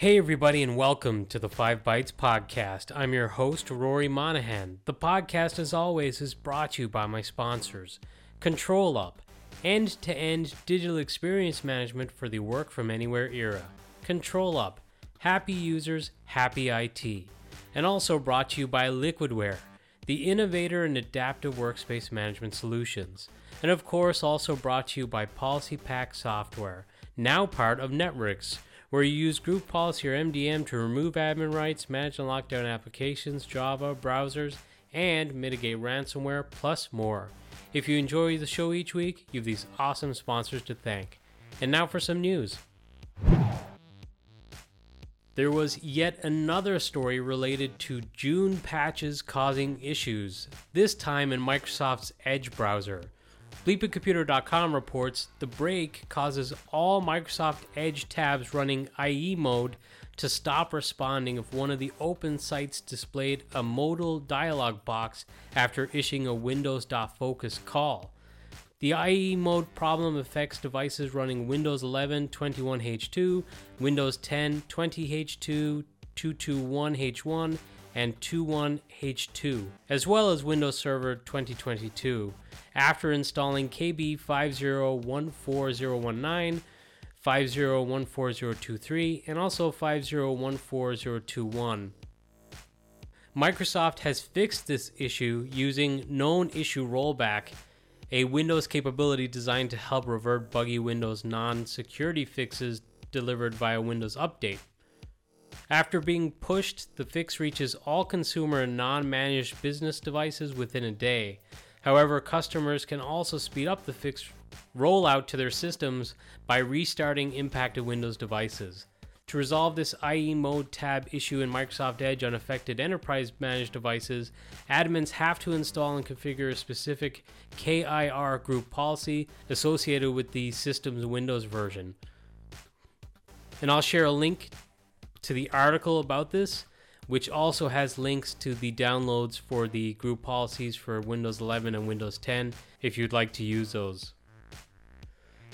Hey, everybody, and welcome to the Five Bytes Podcast. I'm your host, Rory Monaghan. The podcast, as always, is brought to you by my sponsors ControlUp, end to end digital experience management for the work from anywhere era. ControlUp, happy users, happy IT. And also brought to you by Liquidware, the innovator in adaptive workspace management solutions. And of course, also brought to you by PolicyPak Software, now part of Netwrix, where you use group policy or MDM to remove admin rights, manage and lock down applications, Java, browsers, and mitigate ransomware, plus more. If you enjoy the show each week, you have these awesome sponsors to thank. And now for some news. There was yet another story related to June patches causing issues, this time in Microsoft's Edge browser. BleepingComputer.com reports the break causes all Microsoft Edge tabs running IE mode to stop responding if one of the open sites displayed a modal dialog box after issuing a Windows.focus call. The IE mode problem affects devices running Windows 11 21H2, Windows 10 20H2, 221H1, and 21H2, as well as Windows Server 2022 after installing KB 5014019, 5014023, and also 5014021. Microsoft has fixed this issue using known issue rollback, a Windows capability designed to help revert buggy Windows non security fixes delivered via Windows Update. After being pushed, the fix reaches all consumer and non managed business devices within a day. However, customers can also speed up the fix rollout to their systems by restarting impacted Windows devices. To resolve this IE mode tab issue in Microsoft Edge on affected enterprise managed devices, admins have to install and configure a specific KIR group policy associated with the system's Windows version. And I'll share a link to the article about this which also has links to the downloads for the group policies for Windows 11 and Windows 10 if you'd like to use those.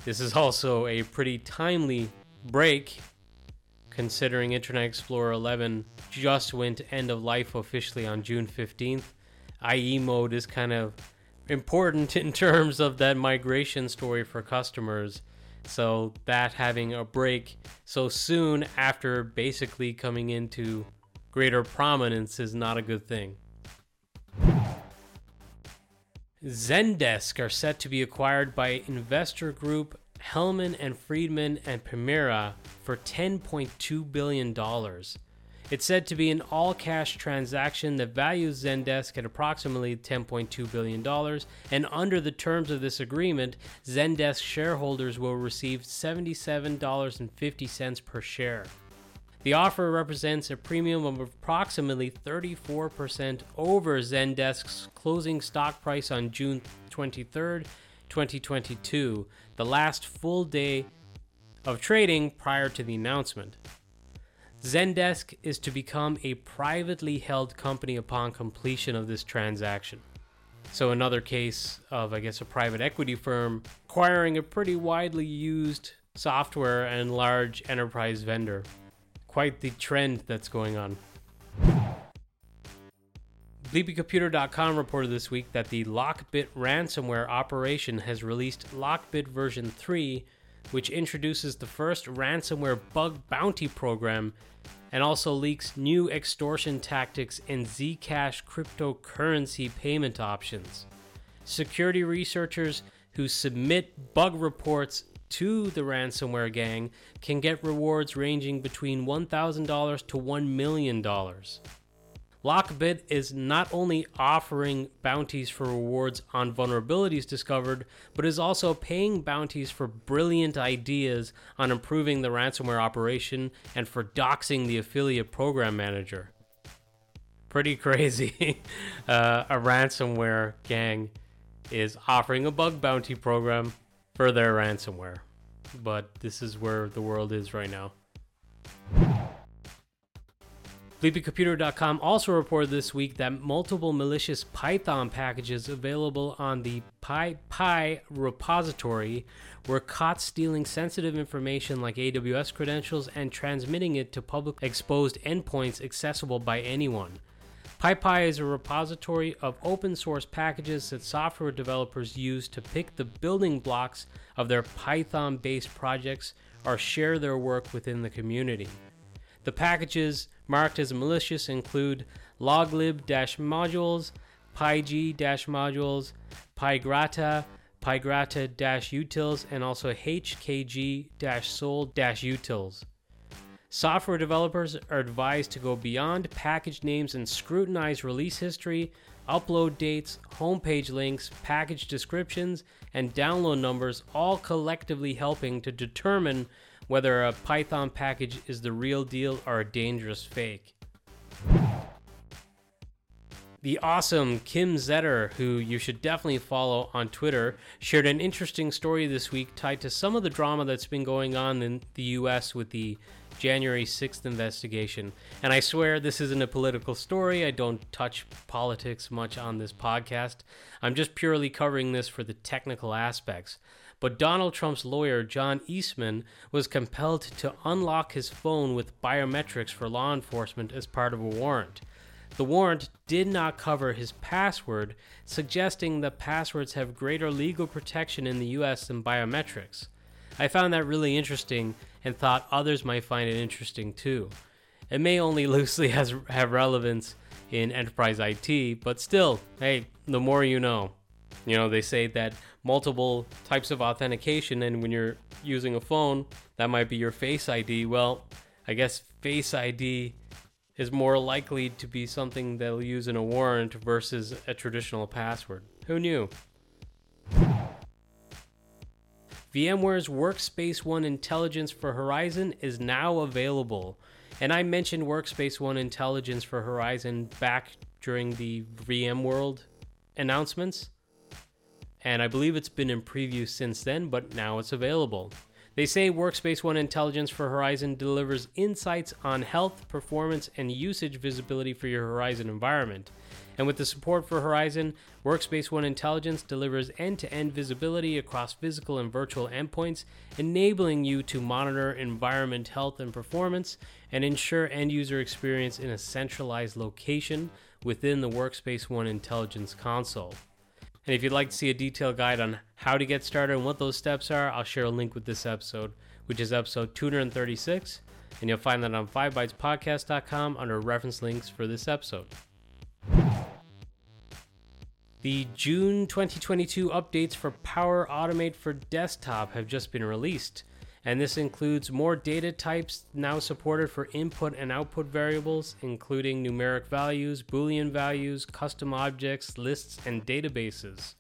This is also a pretty timely break considering Internet Explorer 11 just went end of life officially on June 15th. IE mode is kind of important in terms of that migration story for customers. So that having a break so soon after basically coming into greater prominence is not a good thing. Zendesk are set to be acquired by investor group Hellman and Friedman and Permira for $10.2 billion. It's said to be an all cash transaction that values Zendesk at approximately $10.2 billion, and under the terms of this agreement, Zendesk shareholders will receive $77.50 per share. The offer represents a premium of approximately 34% over Zendesk's closing stock price on June 23, 2022, the last full day of trading prior to the announcement. Zendesk is to become a privately held company upon completion of this transaction. So, another case of, I guess, a private equity firm acquiring a pretty widely used software and large enterprise vendor quite the trend that's going on. BleepingComputer.com reported this week that the Lockbit ransomware operation has released Lockbit version 3, which introduces the first ransomware bug bounty program and also leaks new extortion tactics and Zcash cryptocurrency payment options. Security researchers who submit bug reports to the ransomware gang can get rewards ranging between $1,000 to $1 million. Lockbit is not only offering bounties for rewards on vulnerabilities discovered, but is also paying bounties for brilliant ideas on improving the ransomware operation and for doxing the affiliate program manager. Pretty crazy. uh, a ransomware gang is offering a bug bounty program for their ransomware. But this is where the world is right now. BleepingComputer.com also reported this week that multiple malicious Python packages available on the PyPI repository were caught stealing sensitive information like AWS credentials and transmitting it to public exposed endpoints accessible by anyone. PyPI is a repository of open source packages that software developers use to pick the building blocks of their Python based projects or share their work within the community. The packages marked as malicious include loglib-modules, pygg-modules, pygrata, pygrata-utils, and also hkg-sol-utils. Software developers are advised to go beyond package names and scrutinize release history, upload dates, homepage links, package descriptions, and download numbers, all collectively helping to determine whether a Python package is the real deal or a dangerous fake. The awesome Kim Zetter, who you should definitely follow on Twitter, shared an interesting story this week tied to some of the drama that's been going on in the US with the January 6th investigation. And I swear this isn't a political story. I don't touch politics much on this podcast. I'm just purely covering this for the technical aspects but Donald Trump's lawyer, John Eastman, was compelled to unlock his phone with biometrics for law enforcement as part of a warrant. The warrant did not cover his password, suggesting that passwords have greater legal protection in the US than biometrics. I found that really interesting and thought others might find it interesting too. It may only loosely has, have relevance in enterprise IT, but still, hey, the more you know. You know, they say that multiple types of authentication, and when you're using a phone, that might be your Face ID. Well, I guess Face ID is more likely to be something they'll use in a warrant versus a traditional password. Who knew? VMware's Workspace ONE Intelligence for Horizon is now available. And I mentioned Workspace ONE Intelligence for Horizon back during the VMworld announcements and I believe it's been in preview since then, but now it's available. They say Workspace ONE Intelligence for Horizon delivers insights on health, performance, and usage visibility for your Horizon environment. And with the support for Horizon, Workspace ONE Intelligence delivers end to end visibility across physical and virtual endpoints, enabling you to monitor environment health and performance and ensure end user experience in a centralized location within the Workspace ONE Intelligence console. And if you'd like to see a detailed guide on how to get started and what those steps are, I'll share a link with this episode, which is episode 236. And you'll find that on 5bytespodcast.com under reference links for this episode. The June 2022 updates for Power Automate for Desktop have just been released and this includes more data types now supported for input and output variables, including numeric values, Boolean values, custom objects, lists, and databases.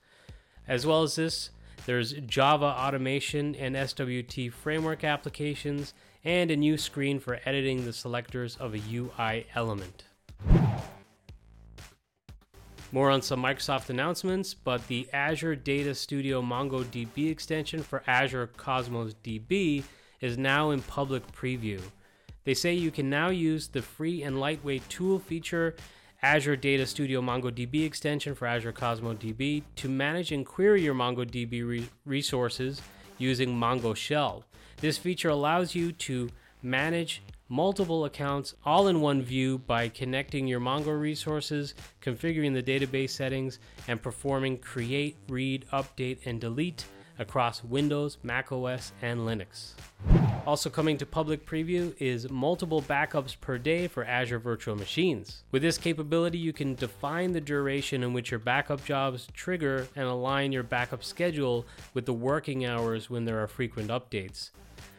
As well as this, there's Java automation and SWT framework applications, and a new screen for editing the selectors of a UI element. More on some Microsoft announcements, but the Azure Data Studio MongoDB extension for Azure Cosmos DB is now in public preview. They say you can now use the free and lightweight tool feature Azure Data Studio MongoDB extension for Azure Cosmos DB to manage and query your MongoDB re- resources using Mongo Shell. This feature allows you to manage multiple accounts all in one view by connecting your Mongo resources, configuring the database settings, and performing create, read, update, and delete across Windows, Mac OS, and Linux. Also coming to public preview is multiple backups per day for Azure Virtual Machines. With this capability, you can define the duration in which your backup jobs trigger and align your backup schedule with the working hours when there are frequent updates.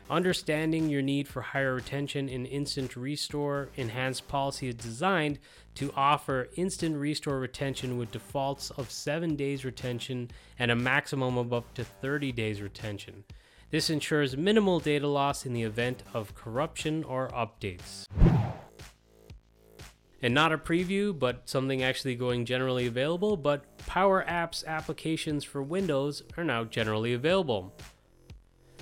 Understanding your need for higher retention in Instant Restore Enhanced Policy is designed to offer instant restore retention with defaults of 7 days retention and a maximum of up to 30 days retention. This ensures minimal data loss in the event of corruption or updates. And not a preview, but something actually going generally available, but Power Apps applications for Windows are now generally available.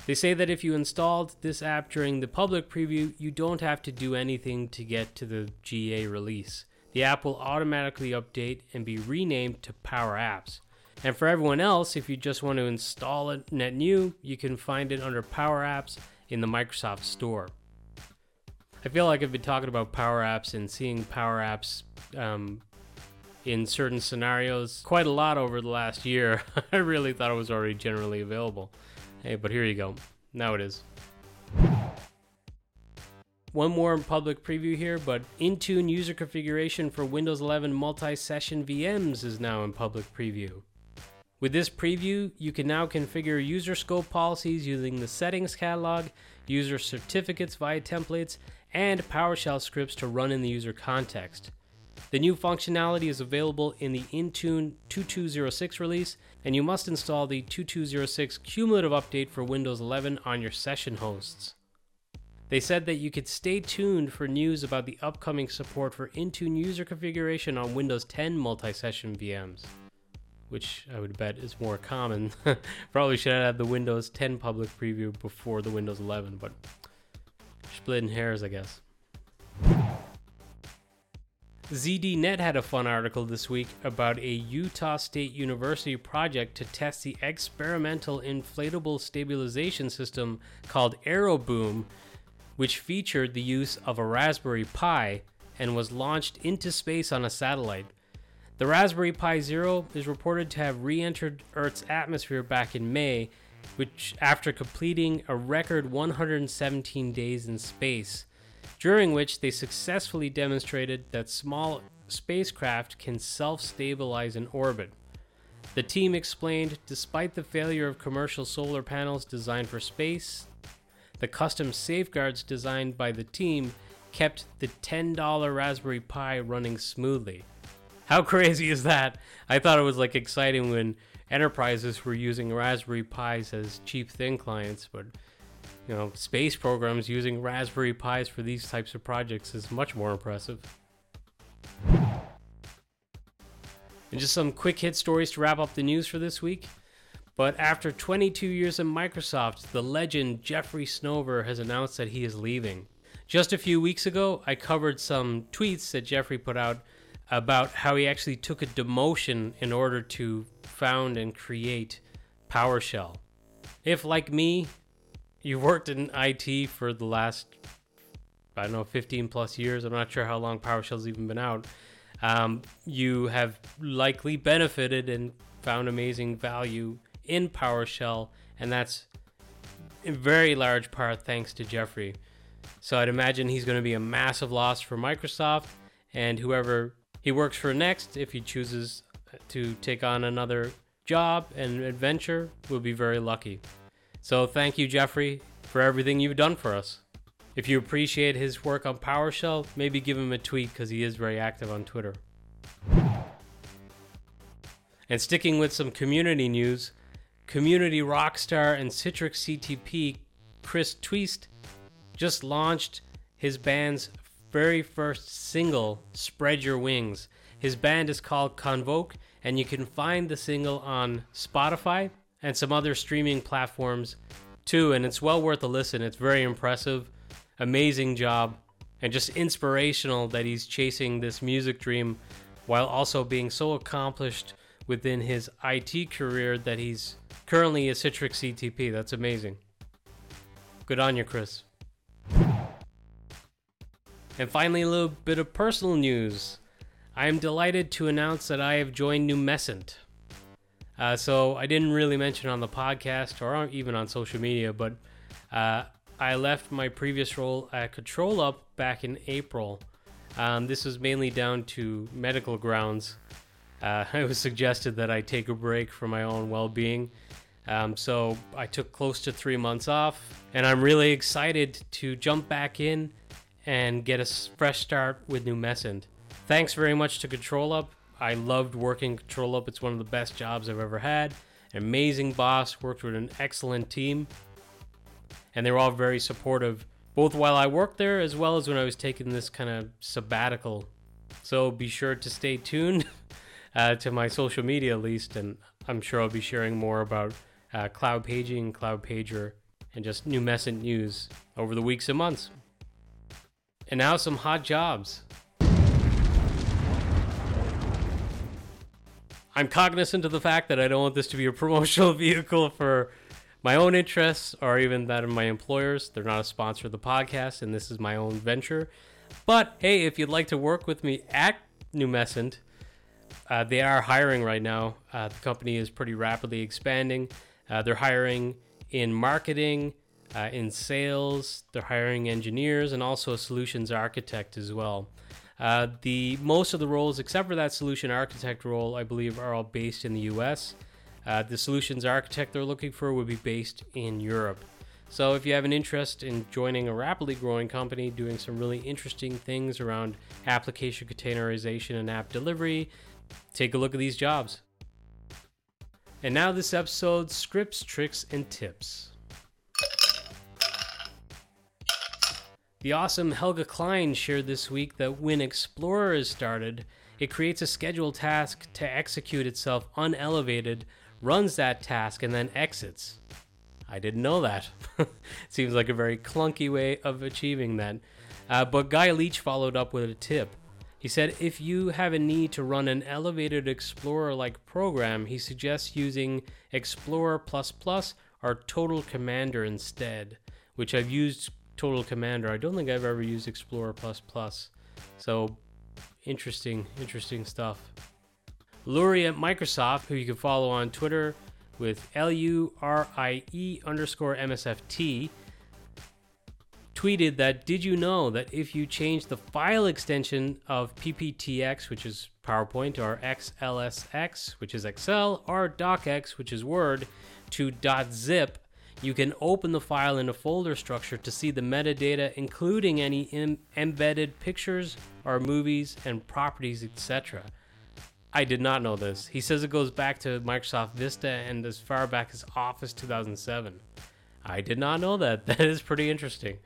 They say that if you installed this app during the public preview, you don't have to do anything to get to the GA release. The app will automatically update and be renamed to Power Apps. And for everyone else, if you just want to install it net new, you can find it under Power Apps in the Microsoft Store. I feel like I've been talking about Power Apps and seeing Power Apps um, in certain scenarios quite a lot over the last year. I really thought it was already generally available. Hey, but here you go. Now it is. One more public preview here, but Intune user configuration for Windows 11 multi session VMs is now in public preview. With this preview, you can now configure user scope policies using the settings catalog, user certificates via templates, and PowerShell scripts to run in the user context. The new functionality is available in the Intune 2206 release, and you must install the 2206 cumulative update for Windows 11 on your session hosts. They said that you could stay tuned for news about the upcoming support for Intune user configuration on Windows 10 multi session VMs, which I would bet is more common. Probably should have had the Windows 10 public preview before the Windows 11, but splitting hairs, I guess. ZDNet had a fun article this week about a Utah State University project to test the experimental inflatable stabilization system called AeroBoom, which featured the use of a Raspberry Pi and was launched into space on a satellite. The Raspberry Pi Zero is reported to have re entered Earth's atmosphere back in May, which after completing a record 117 days in space during which they successfully demonstrated that small spacecraft can self stabilize in orbit. The team explained despite the failure of commercial solar panels designed for space, the custom safeguards designed by the team kept the $10 Raspberry Pi running smoothly. How crazy is that? I thought it was like exciting when enterprises were using Raspberry Pis as cheap thin clients, but you know, space programs using Raspberry Pis for these types of projects is much more impressive. And just some quick hit stories to wrap up the news for this week. But after 22 years at Microsoft, the legend Jeffrey Snover has announced that he is leaving. Just a few weeks ago, I covered some tweets that Jeffrey put out about how he actually took a demotion in order to found and create PowerShell. If, like me, you've worked in IT for the last I don't know 15 plus years. I'm not sure how long PowerShell's even been out. Um, you have likely benefited and found amazing value in PowerShell, and that's in very large part thanks to Jeffrey. So I'd imagine he's going to be a massive loss for Microsoft and whoever he works for next, if he chooses to take on another job and adventure, will be very lucky. So thank you, Jeffrey, for everything you've done for us. If you appreciate his work on PowerShell, maybe give him a tweet because he is very active on Twitter. And sticking with some community news, community rockstar and Citrix CTP Chris Twiest just launched his band's very first single, Spread Your Wings. His band is called Convoke, and you can find the single on Spotify, and some other streaming platforms too. And it's well worth a listen. It's very impressive, amazing job, and just inspirational that he's chasing this music dream while also being so accomplished within his IT career that he's currently a Citrix CTP. That's amazing. Good on you, Chris. And finally, a little bit of personal news. I am delighted to announce that I have joined Numecent. Uh, so I didn't really mention on the podcast or even on social media, but uh, I left my previous role at ControlUp back in April. Um, this was mainly down to medical grounds. Uh, it was suggested that I take a break for my own well being. Um, so I took close to three months off, and I'm really excited to jump back in and get a fresh start with Numecent. Thanks very much to ControlUp I loved working ControlUp. It's one of the best jobs I've ever had. An amazing boss, worked with an excellent team, and they were all very supportive, both while I worked there as well as when I was taking this kind of sabbatical. So be sure to stay tuned uh, to my social media at least, and I'm sure I'll be sharing more about uh, cloud paging, cloud pager, and just new Numecent news over the weeks and months. And now some hot jobs. I'm cognizant of the fact that I don't want this to be a promotional vehicle for my own interests or even that of my employers. They're not a sponsor of the podcast, and this is my own venture. But hey, if you'd like to work with me at Numecent, uh, they are hiring right now. Uh, the company is pretty rapidly expanding. Uh, they're hiring in marketing, uh, in sales. They're hiring engineers and also a solutions architect as well. Uh, the most of the roles, except for that solution architect role, I believe, are all based in the U.S. Uh, the solutions architect they're looking for would be based in Europe. So, if you have an interest in joining a rapidly growing company doing some really interesting things around application containerization and app delivery, take a look at these jobs. And now, this episode scripts, tricks, and tips. The awesome Helge Klein shared this week that when Explorer is started, it creates a scheduled task to execute itself unelevated, runs that task, and then exits. I didn't know that. Seems like a very clunky way of achieving that. Uh, but Guy Leech followed up with a tip. He said if you have a need to run an elevated Explorer like program, he suggests using Explorer or Total Commander instead, which I've used Total Commander. I don't think I've ever used Explorer Plus Plus. So interesting, interesting stuff. Lurie at Microsoft, who you can follow on Twitter with L U R I E underscore MSFT, tweeted that Did you know that if you change the file extension of PPTX, which is PowerPoint, or XLSX, which is Excel, or DocX, which is Word, to .zip, you can open the file in a folder structure to see the metadata, including any Im- embedded pictures or movies and properties, etc. I did not know this. He says it goes back to Microsoft Vista and as far back as Office 2007. I did not know that. That is pretty interesting.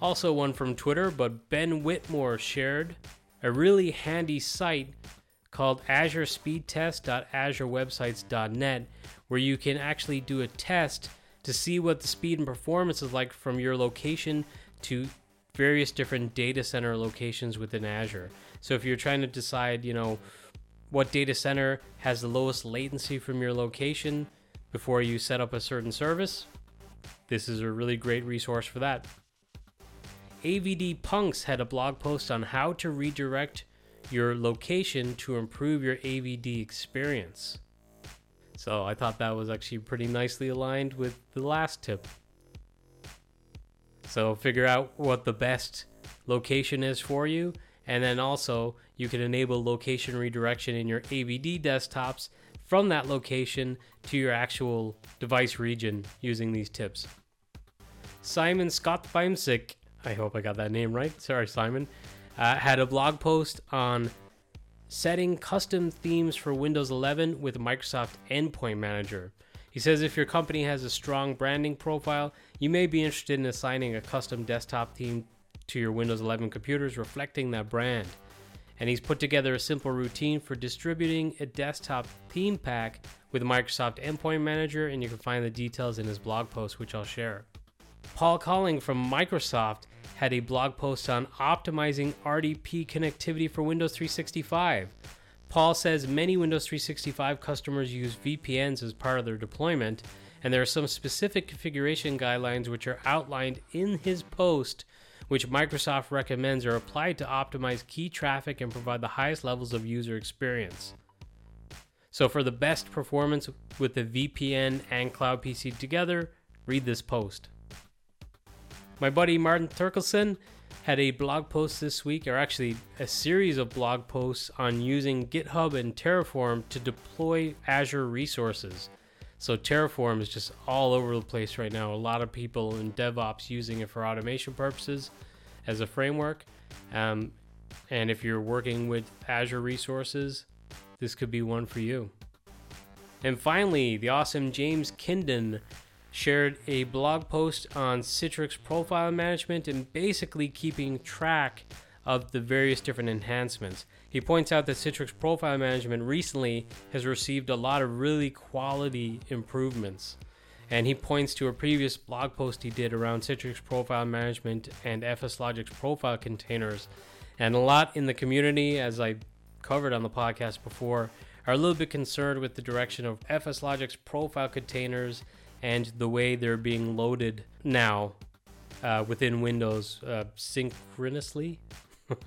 Also, one from Twitter, but Ben Whitmore shared a really handy site called AzureSpeedTest.AzureWebsites.net where you can actually do a test to see what the speed and performance is like from your location to various different data center locations within Azure. So if you're trying to decide, you know, what data center has the lowest latency from your location before you set up a certain service, this is a really great resource for that. AVD Punks had a blog post on how to redirect your location to improve your AVD experience. So I thought that was actually pretty nicely aligned with the last tip. So figure out what the best location is for you, and then also you can enable location redirection in your AVD desktops from that location to your actual device region using these tips. Simon Skotheimsvik, I hope I got that name right. Sorry, Simon, uh, had a blog post on setting custom themes for Windows 11 with Microsoft Endpoint Manager. He says if your company has a strong branding profile, you may be interested in assigning a custom desktop theme to your Windows 11 computers reflecting that brand. And he's put together a simple routine for distributing a desktop theme pack with Microsoft Endpoint Manager, and you can find the details in his blog post, which I'll share. Paul Collinge from Microsoft had a blog post on optimizing RDP connectivity for Windows 365. Paul says many Windows 365 customers use VPNs as part of their deployment, and there are some specific configuration guidelines which are outlined in his post, which Microsoft recommends are applied to optimize key traffic and provide the highest levels of user experience. So, for the best performance with the VPN and Cloud PC together, read this post. My buddy Martin Therkelsen had a blog post this week, or actually a series of blog posts on using GitHub and Terraform to deploy Azure resources. So Terraform is just all over the place right now. A lot of people in DevOps using it for automation purposes as a framework. Um, and if you're working with Azure resources, this could be one for you. And finally, the awesome James Kindon shared a blog post on Citrix profile management and basically keeping track of the various different enhancements. He points out that Citrix profile management recently has received a lot of really quality improvements. And he points to a previous blog post he did around Citrix profile management and FSLogix profile containers. And a lot in the community, as I covered on the podcast before, are a little bit concerned with the direction of FSLogix profile containers and the way they're being loaded now uh, within Windows uh, synchronously,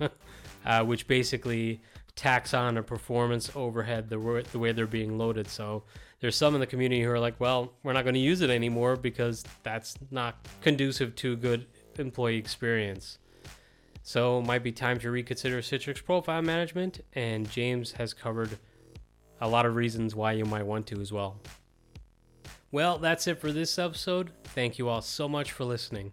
uh, which basically tax on a performance overhead the, the way they're being loaded. So there's some in the community who are like, well, we're not going to use it anymore because that's not conducive to good employee experience. So it might be time to reconsider Citrix profile management, and James has covered a lot of reasons why you might want to as well. Well, that's it for this episode. Thank you all so much for listening.